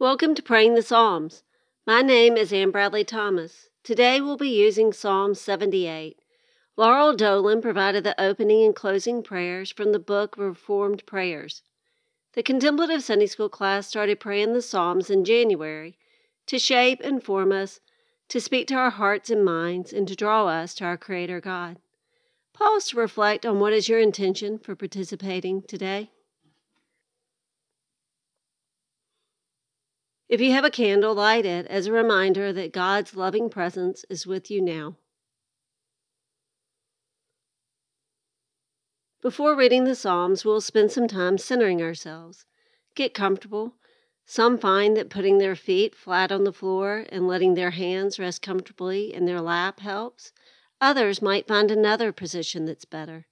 Welcome to Praying the Psalms. My name is Ann Bradley Thomas. Today we'll be using Psalm 78. Laurel Dolan provided the opening and closing prayers from the book Reformed Prayers. The contemplative Sunday school class started praying the Psalms in January to shape and form us, to speak to our hearts and minds, and to draw us to our Creator God. Pause to reflect on what is your intention for participating today. If you have a candle, light it as a reminder that God's loving presence is with you now. Before reading the Psalms, we'll spend some time centering ourselves. Get comfortable. Some find that putting their feet flat on the floor and letting their hands rest comfortably in their lap helps. Others might find another position that's better.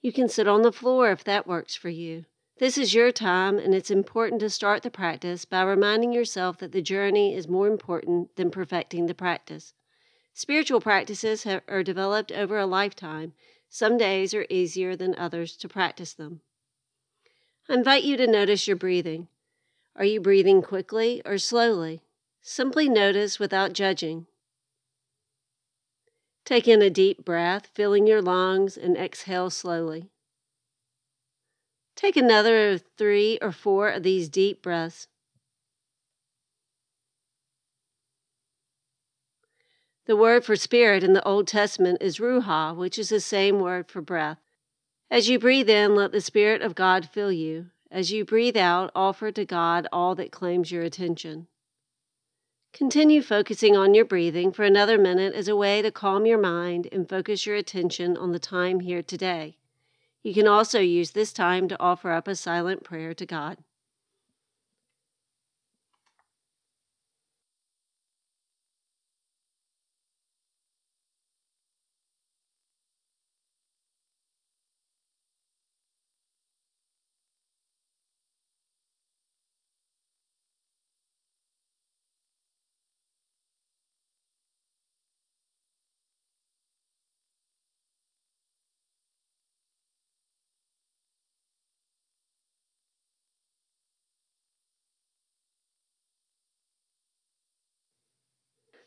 You can sit on the floor if that works for you. This is your time, and it's important to start the practice by reminding yourself that the journey is more important than perfecting the practice. Spiritual practices have, are developed over a lifetime. Some days are easier than others to practice them. I invite you to notice your breathing. Are you breathing quickly or slowly? Simply notice without judging. Take in a deep breath, filling your lungs, and exhale slowly. Take another three or four of these deep breaths. The word for spirit in the Old Testament is ruach, which is the same word for breath. As you breathe in, let the Spirit of God fill you. As you breathe out, offer to God all that claims your attention. Continue focusing on your breathing for another minute as a way to calm your mind and focus your attention on the time here today. You can also use this time to offer up a silent prayer to God.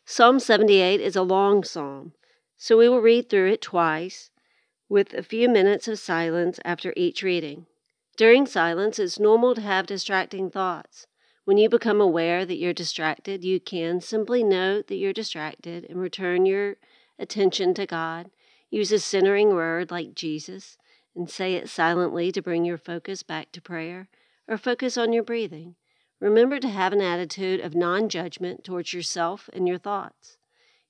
Psalm 78 is a long psalm, so we will read through it twice with a few minutes of silence after each reading. During silence, it's normal to have distracting thoughts. When you become aware that you're distracted, you can simply note that you're distracted and return your attention to God. Use a centering word like Jesus and say it silently to bring your focus back to prayer, or focus on your breathing. Remember to have an attitude of non judgment towards yourself and your thoughts.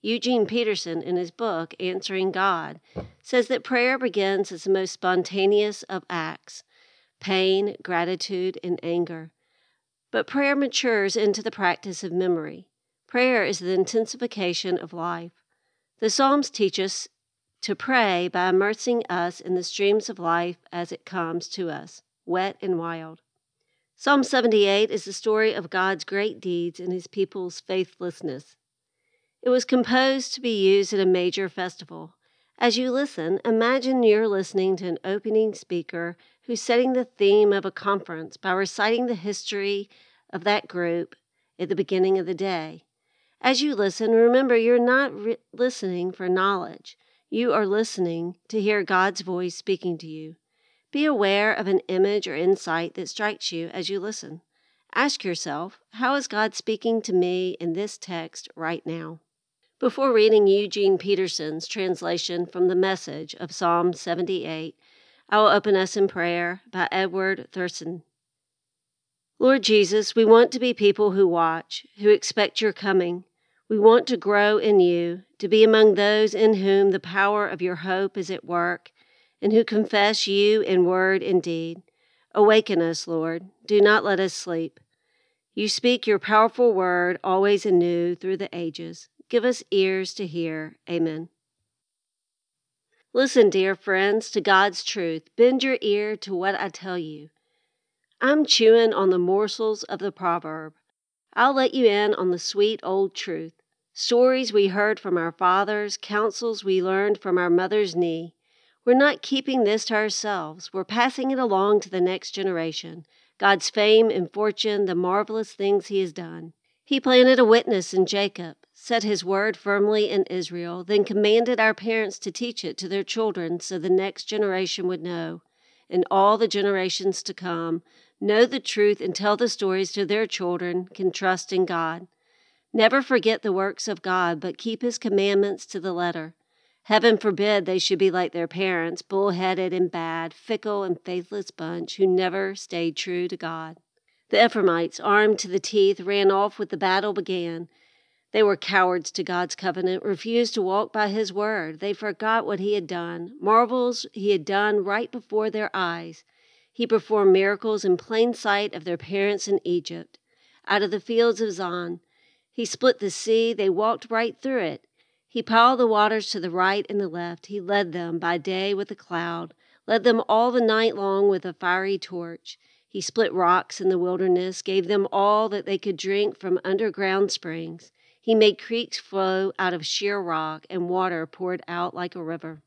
Eugene Peterson, in his book, Answering God, says that prayer begins as the most spontaneous of acts pain, gratitude, and anger. But prayer matures into the practice of memory. Prayer is the intensification of life. The Psalms teach us to pray by immersing us in the streams of life as it comes to us, wet and wild. Psalm 78 is the story of God's great deeds and his people's faithlessness. It was composed to be used at a major festival. As you listen, imagine you're listening to an opening speaker who's setting the theme of a conference by reciting the history of that group at the beginning of the day. As you listen, remember you're not re- listening for knowledge. You are listening to hear God's voice speaking to you. Be aware of an image or insight that strikes you as you listen. Ask yourself, how is God speaking to me in this text right now? Before reading Eugene Peterson's translation from the message of Psalm 78, I will open us in prayer by Edward Thurneysen. Lord Jesus, we want to be people who watch, who expect your coming. We want to grow in you, to be among those in whom the power of your hope is at work and who confess you in word and deed. Awaken us, Lord. Do not let us sleep. You speak your powerful word always anew through the ages. Give us ears to hear. Amen. Listen, dear friends, to God's truth. Bend your ear to what I tell you. I'm chewing on the morsels of the proverb. I'll let you in on the sweet old truth. Stories we heard from our fathers, counsels we learned from our mother's knee. We're not keeping this to ourselves, we're passing it along to the next generation. God's fame and fortune, the marvelous things he has done. He planted a witness in Jacob, set his word firmly in Israel, then commanded our parents to teach it to their children so the next generation would know, and all the generations to come, know the truth and tell the stories to their children, can trust in God. Never forget the works of God, but keep his commandments to the letter. Heaven forbid they should be like their parents, bullheaded and bad, fickle and faithless bunch who never stayed true to God. The Ephraimites, armed to the teeth, ran off with the battle began. They were cowards to God's covenant, refused to walk by his word. They forgot what he had done, marvels he had done right before their eyes. He performed miracles in plain sight of their parents in Egypt. Out of the fields of Zoan, he split the sea, they walked right through it. He piled the waters to the right and the left. He led them by day with a cloud, led them all the night long with a fiery torch. He split rocks in the wilderness, gave them all that they could drink from underground springs. He made creeks flow out of sheer rock, and water poured out like a river.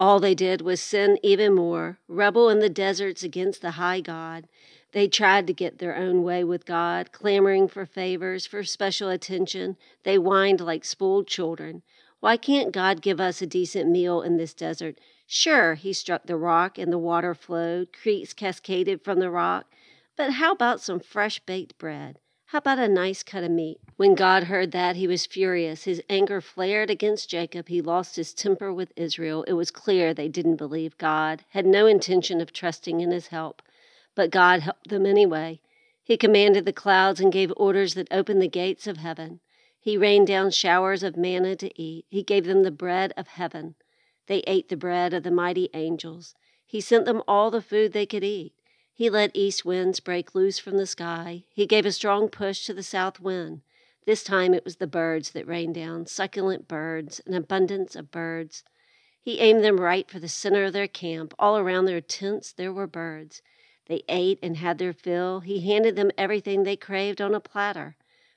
All they did was sin even more, rebel in the deserts against the high God. They tried to get their own way with God, clamoring for favors, for special attention. They whined like spoiled children. Why can't God give us a decent meal in this desert? Sure, he struck the rock and the water flowed, creeks cascaded from the rock. But how about some fresh baked bread? How about a nice cut of meat? When God heard that, he was furious. His anger flared against Jacob. He lost his temper with Israel. It was clear they didn't believe God, had no intention of trusting in his help. But God helped them anyway. He commanded the clouds and gave orders that opened the gates of heaven. He rained down showers of manna to eat. He gave them the bread of heaven. They ate the bread of the mighty angels. He sent them all the food they could eat. He let east winds break loose from the sky. He gave a strong push to the south wind. This time it was the birds that rained down, succulent birds, an abundance of birds. He aimed them right for the center of their camp. All around their tents there were birds. They ate and had their fill. He handed them everything they craved on a platter.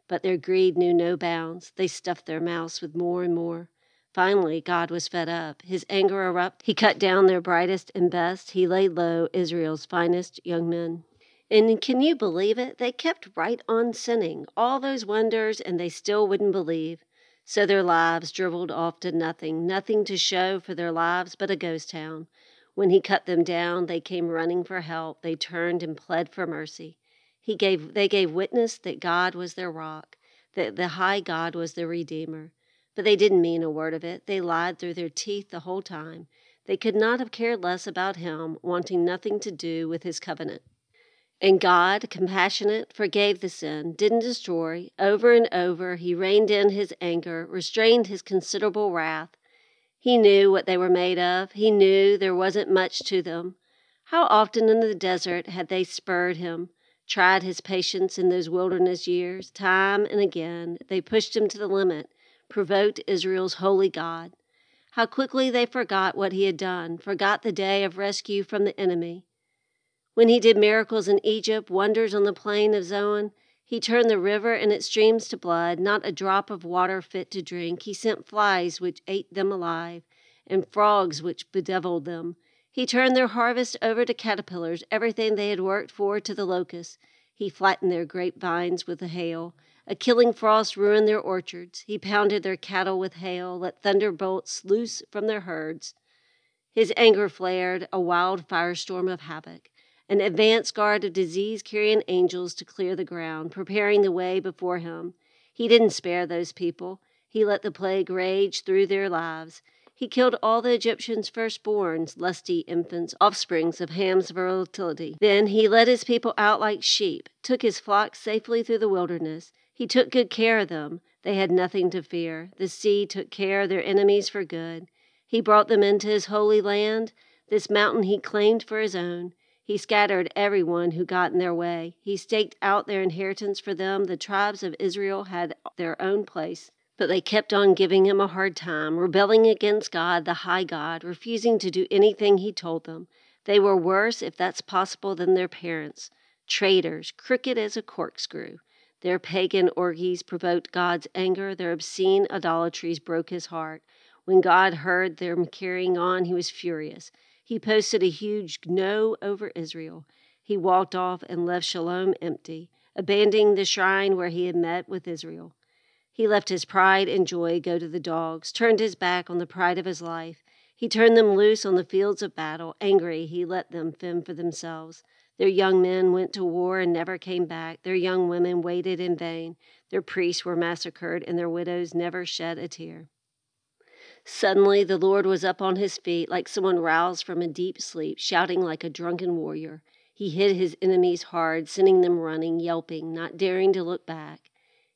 But their greed knew no bounds. They stuffed their mouths with more and more. Finally, God was fed up. His anger erupted. He cut down their brightest and best. He laid low Israel's finest young men. And can you believe it? They kept right on sinning, all those wonders, and they still wouldn't believe. So their lives dribbled off to nothing, nothing to show for their lives but a ghost town. When he cut them down, they came running for help. They turned and pled for mercy. He gave, they gave witness that God was their rock, that the high God was their Redeemer. But they didn't mean a word of it. They lied through their teeth the whole time. They could not have cared less about him, wanting nothing to do with his covenant. And God, compassionate, forgave the sin, didn't destroy. Over and over, he reined in his anger, restrained his considerable wrath. He knew what they were made of. He knew there wasn't much to them. How often in the desert had they spurred him, tried his patience in those wilderness years. Time and again, they pushed him to the limit, provoked Israel's holy God. How quickly they forgot what he had done, forgot the day of rescue from the enemy. When he did miracles in Egypt, wonders on the plain of Zoan, he turned the river and its streams to blood, not a drop of water fit to drink. He sent flies which ate them alive, and frogs which bedeviled them. He turned their harvest over to caterpillars, everything they had worked for to the locusts. He flattened their grapevines with the hail. A killing frost ruined their orchards. He pounded their cattle with hail, let thunderbolts loose from their herds. His anger flared, a wild firestorm of havoc, an advance guard of disease carrying angels to clear the ground, preparing the way before him. He didn't spare those people. He let the plague rage through their lives. He killed all the Egyptians' firstborns, lusty infants, offsprings of Ham's virility. Then he led his people out like sheep, took his flock safely through the wilderness. He took good care of them. They had nothing to fear. The sea took care of their enemies for good. He brought them into his holy land. This mountain he claimed for his own. He scattered every one who got in their way. He staked out their inheritance for them. The tribes of Israel had their own place. But they kept on giving him a hard time, rebelling against God, the high God, refusing to do anything he told them. They were worse, if that's possible, than their parents. Traitors, crooked as a corkscrew. Their pagan orgies provoked God's anger. Their obscene idolatries broke his heart. When God heard them carrying on, he was furious. He posted a huge no over Israel. He walked off and left Shiloh empty, abandoning the shrine where he had met with Israel. He left his pride and joy go to the dogs, turned his back on the pride of his life. He turned them loose on the fields of battle. Angry, he let them fend for themselves. Their young men went to war and never came back. Their young women waited in vain. Their priests were massacred, and their widows never shed a tear. Suddenly, the Lord was up on his feet like someone roused from a deep sleep, shouting like a drunken warrior. He hit his enemies hard, sending them running, yelping, not daring to look back.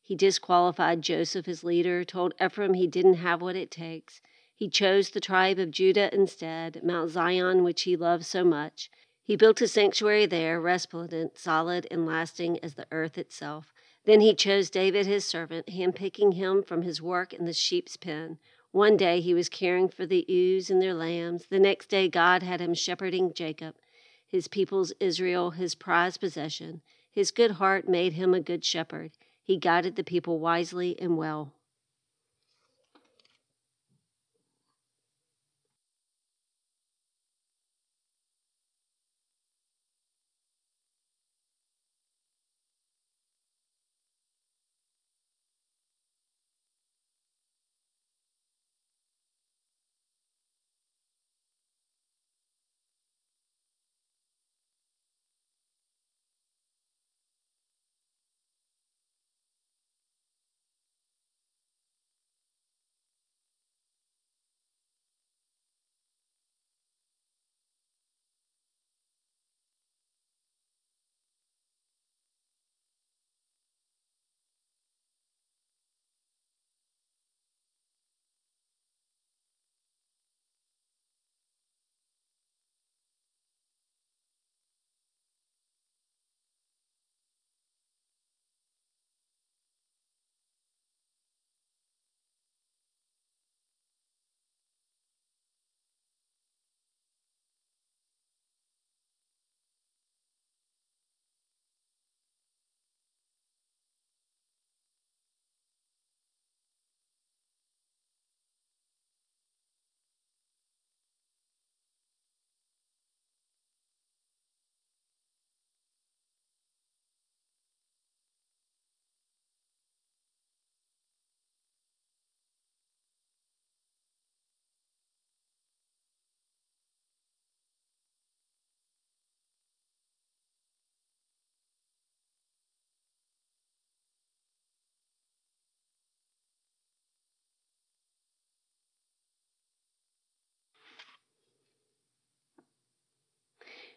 He disqualified Joseph as leader, told Ephraim he didn't have what it takes. He chose the tribe of Judah instead, Mount Zion, which he loved so much. He built a sanctuary there, resplendent, solid, and lasting as the earth itself. Then he chose David his servant, handpicking him from his work in the sheep's pen. One day he was caring for the ewes and their lambs. The next day God had him shepherding Jacob, his people's Israel, his prized possession. His good heart made him a good shepherd. He guided the people wisely and well.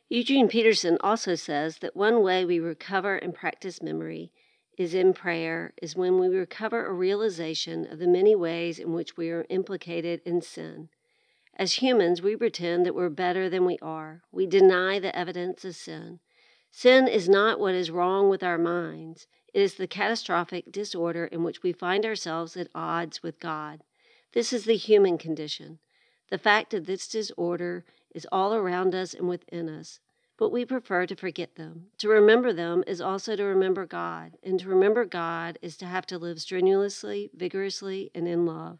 Eugene Peterson also says that one way we recover and practice memory is in prayer, is when we recover a realization of the many ways in which we are implicated in sin. As humans, we pretend that we're better than we are. We deny the evidence of sin. Sin is not what is wrong with our minds, it is the catastrophic disorder in which we find ourselves at odds with God. This is the human condition. The fact of this disorder is all around us and within us, but we prefer to forget them. To remember them is also to remember God, and to remember God is to have to live strenuously, vigorously, and in love.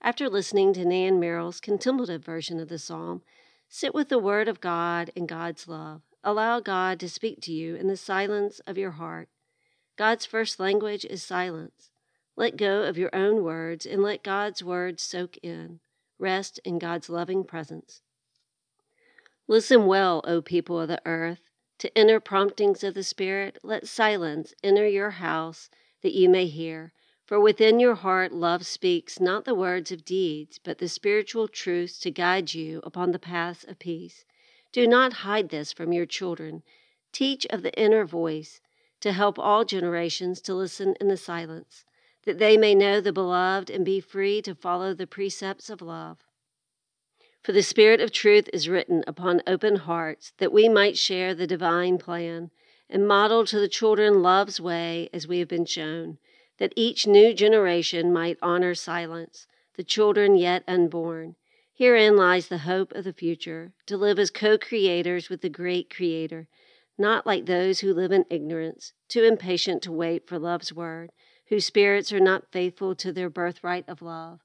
After listening to Nan Merrill's contemplative version of the psalm, sit with the Word of God and God's love. Allow God to speak to you in the silence of your heart. God's first language is silence. Let go of your own words and let God's words soak in. Rest in God's loving presence. Listen well, O people of the earth, to inner promptings of the Spirit. Let silence enter your house that you may hear. For within your heart love speaks not the words of deeds, but the spiritual truths to guide you upon the paths of peace. Do not hide this from your children. Teach of the inner voice to help all generations to listen in the silence, that they may know the beloved and be free to follow the precepts of love. For the Spirit of truth is written upon open hearts, that we might share the divine plan and model to the children love's way as we have been shown, that each new generation might honor silence, the children yet unborn. Herein lies the hope of the future, to live as co creators with the great Creator, not like those who live in ignorance, too impatient to wait for love's word, whose spirits are not faithful to their birthright of love.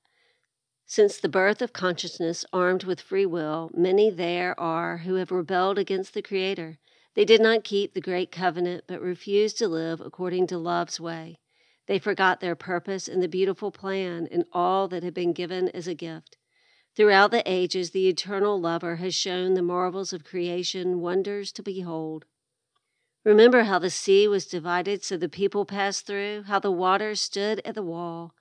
Since the birth of consciousness armed with free will, many there are who have rebelled against the Creator. They did not keep the great covenant, but refused to live according to love's way. They forgot their purpose and the beautiful plan and all that had been given as a gift. Throughout the ages, the eternal lover has shown the marvels of creation wonders to behold. Remember how the sea was divided so the people passed through, how the waters stood at the wall,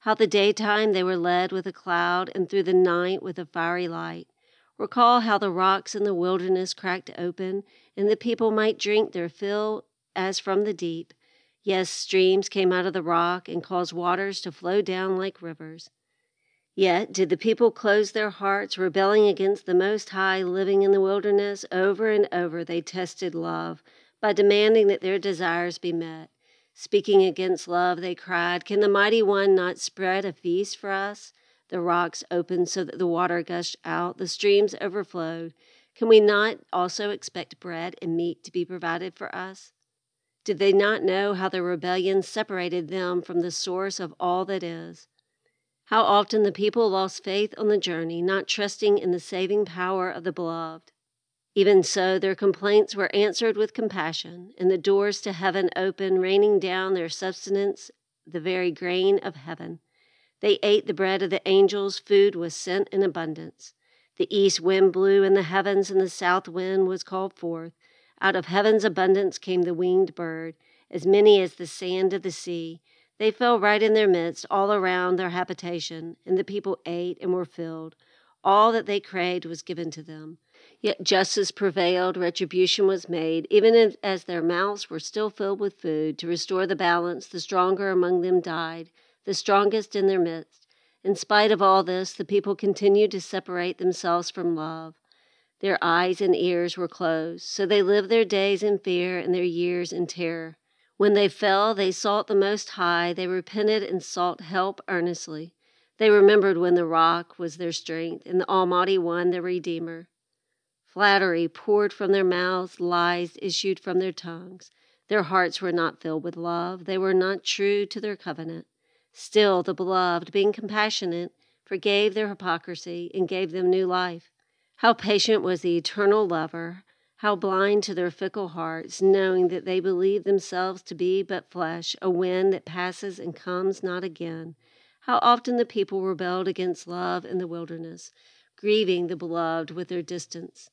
how the daytime they were led with a cloud, and through the night with a fiery light. Recall how the rocks in the wilderness cracked open, and the people might drink their fill as from the deep. Yes, streams came out of the rock and caused waters to flow down like rivers. Yet did the people close their hearts, rebelling against the Most High, living in the wilderness. Over and over they tested love by demanding that their desires be met. Speaking against love, they cried, Can the Mighty One not spread a feast for us? The rocks opened so that the water gushed out, the streams overflowed. Can we not also expect bread and meat to be provided for us? Did they not know how their rebellion separated them from the source of all that is? How often the people lost faith on the journey, not trusting in the saving power of the beloved. Even so, their complaints were answered with compassion, and the doors to heaven opened, raining down their substance, the very grain of heaven. They ate the bread of the angels, food was sent in abundance. The east wind blew in the heavens, and the south wind was called forth. Out of heaven's abundance came the winged bird, as many as the sand of the sea. They fell right in their midst, all around their habitation, and the people ate and were filled. All that they craved was given to them. Yet justice prevailed, retribution was made, even as their mouths were still filled with food. To restore the balance, the stronger among them died, the strongest in their midst. In spite of all this, the people continued to separate themselves from love. Their eyes and ears were closed, so they lived their days in fear and their years in terror. When they fell, they sought the Most High, they repented and sought help earnestly. They remembered when the rock was their strength and the Almighty One their Redeemer. Flattery poured from their mouths, lies issued from their tongues. Their hearts were not filled with love, they were not true to their covenant. Still, the beloved, being compassionate, forgave their hypocrisy and gave them new life. How patient was the eternal lover, how blind to their fickle hearts, knowing that they believed themselves to be but flesh, a wind that passes and comes not again. How often the people rebelled against love in the wilderness, grieving the beloved with their distance.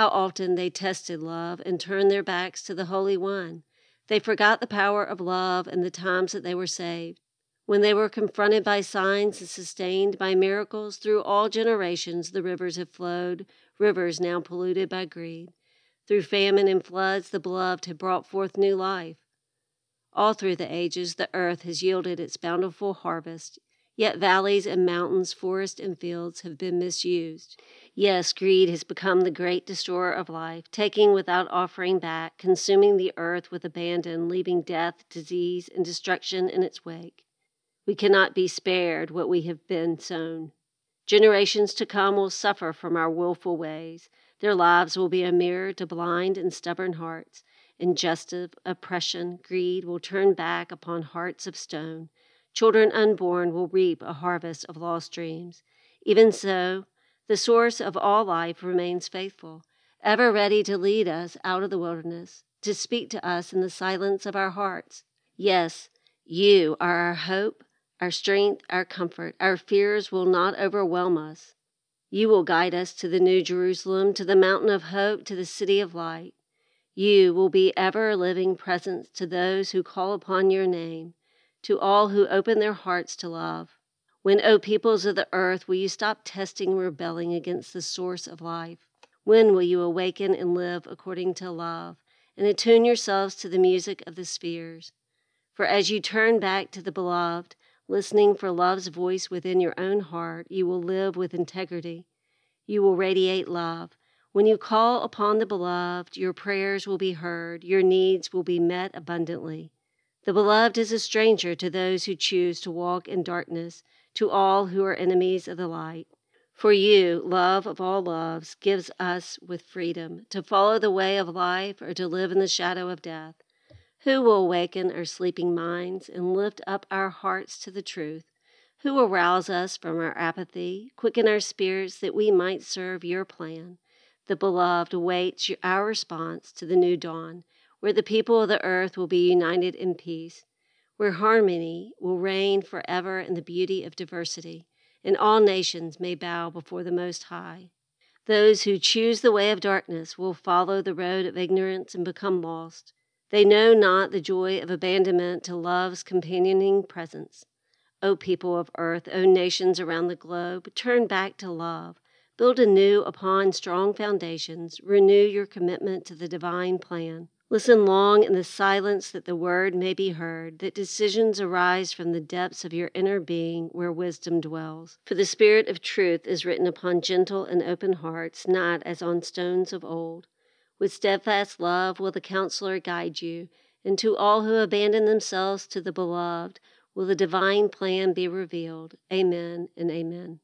How often they tested love and turned their backs to the Holy One. They forgot the power of love and the times that they were saved. When they were confronted by signs and sustained by miracles, through all generations the rivers have flowed, rivers now polluted by greed. Through famine and floods, the beloved have brought forth new life. All through the ages, the earth has yielded its bountiful harvest, yet valleys and mountains, forests and fields have been misused. Yes, greed has become the great destroyer of life, taking without offering back, consuming the earth with abandon, leaving death, disease, and destruction in its wake. We cannot be spared what we have been sown. Generations to come will suffer from our wilful ways. Their lives will be a mirror to blind and stubborn hearts. Injustice, oppression, greed will turn back upon hearts of stone. Children unborn will reap a harvest of lost dreams. Even so, the source of all life remains faithful, ever ready to lead us out of the wilderness, to speak to us in the silence of our hearts. Yes, you are our hope, our strength, our comfort. Our fears will not overwhelm us. You will guide us to the New Jerusalem, to the mountain of hope, to the city of light. You will be ever a living presence to those who call upon your name, to all who open their hearts to love. When, O peoples of the earth, will you stop testing and rebelling against the source of life? When will you awaken and live according to love and attune yourselves to the music of the spheres? For as you turn back to the beloved, listening for love's voice within your own heart, you will live with integrity. You will radiate love. When you call upon the beloved, your prayers will be heard, your needs will be met abundantly. The beloved is a stranger to those who choose to walk in darkness, to all who are enemies of the light. For you, love of all loves, gives us with freedom to follow the way of life or to live in the shadow of death. Who will awaken our sleeping minds and lift up our hearts to the truth? Who will rouse us from our apathy, quicken our spirits that we might serve your plan? the beloved, awaits our response to the new dawn, where the people of the earth will be united in peace, where harmony will reign forever in the beauty of diversity, and all nations may bow before the Most High. Those who choose the way of darkness will follow the road of ignorance and become lost. They know not the joy of abandonment to love's companioning presence. O people of earth, O nations around the globe, turn back to love. Build anew upon strong foundations. Renew your commitment to the divine plan. Listen long in the silence that the word may be heard, that decisions arise from the depths of your inner being where wisdom dwells. For the spirit of truth is written upon gentle and open hearts, not as on stones of old. With steadfast love will the counselor guide you, and to all who abandon themselves to the beloved, will the divine plan be revealed. Amen and amen.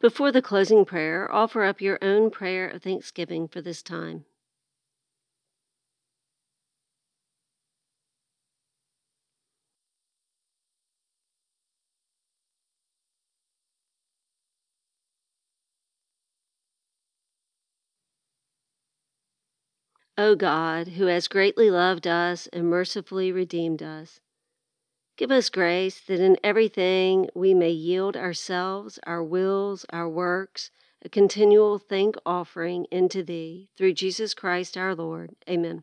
Before the closing prayer, offer up your own prayer of thanksgiving for this time. O God, who has greatly loved us and mercifully redeemed us, Give us grace that in everything we may yield ourselves, our wills, our works, a continual thank offering into Thee, through Jesus Christ our Lord. Amen.